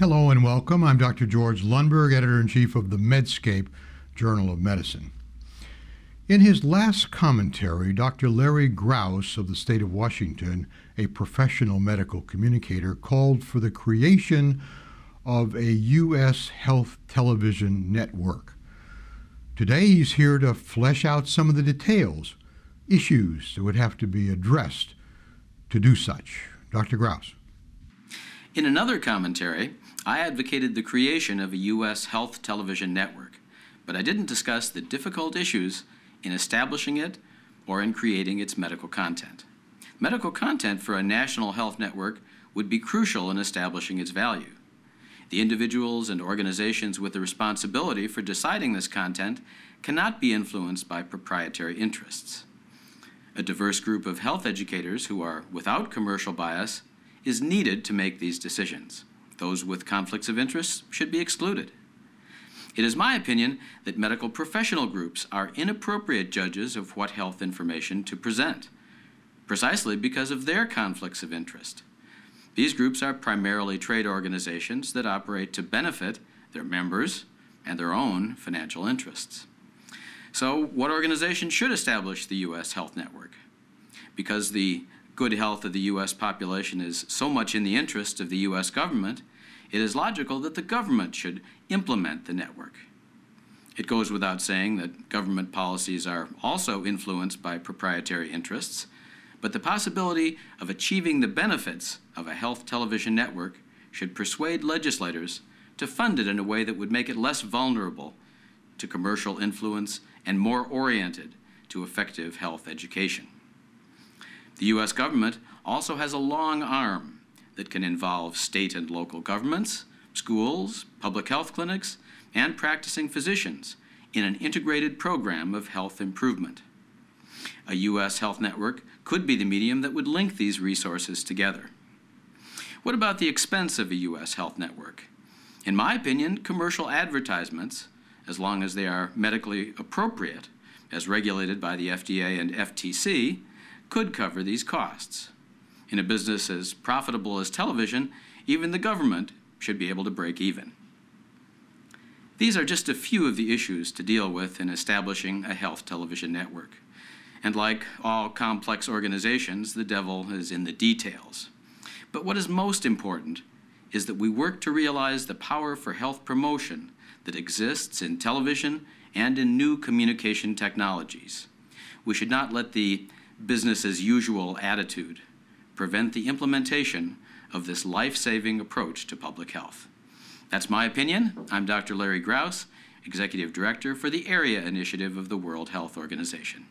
Hello and welcome. I'm Dr. George Lundberg, editor in chief of the Medscape Journal of Medicine. In his last commentary, Dr. Larry Grouse of the state of Washington, a professional medical communicator, called for the creation of a U.S. health television network. Today, he's here to flesh out some of the details, issues that would have to be addressed to do such. Dr. Grouse. In another commentary, I advocated the creation of a U.S. health television network, but I didn't discuss the difficult issues in establishing it or in creating its medical content. Medical content for a national health network would be crucial in establishing its value. The individuals and organizations with the responsibility for deciding this content cannot be influenced by proprietary interests. A diverse group of health educators who are without commercial bias is needed to make these decisions. Those with conflicts of interest should be excluded. It is my opinion that medical professional groups are inappropriate judges of what health information to present, precisely because of their conflicts of interest. These groups are primarily trade organizations that operate to benefit their members and their own financial interests. So, what organization should establish the U.S. Health Network? Because the good health of the U.S. population is so much in the interest of the U.S. government, it is logical that the government should implement the network. It goes without saying that government policies are also influenced by proprietary interests, but the possibility of achieving the benefits of a health television network should persuade legislators to fund it in a way that would make it less vulnerable to commercial influence and more oriented to effective health education. The U.S. government also has a long arm that can involve state and local governments, schools, public health clinics, and practicing physicians in an integrated program of health improvement. A U.S. health network could be the medium that would link these resources together. What about the expense of a U.S. health network? In my opinion, commercial advertisements, as long as they are medically appropriate, as regulated by the FDA and FTC, could cover these costs. In a business as profitable as television, even the government should be able to break even. These are just a few of the issues to deal with in establishing a health television network. And like all complex organizations, the devil is in the details. But what is most important is that we work to realize the power for health promotion that exists in television and in new communication technologies. We should not let the business as usual attitude prevent the implementation of this life saving approach to public health. That's my opinion. I'm Dr. Larry Grouse, Executive Director for the Area Initiative of the World Health Organization.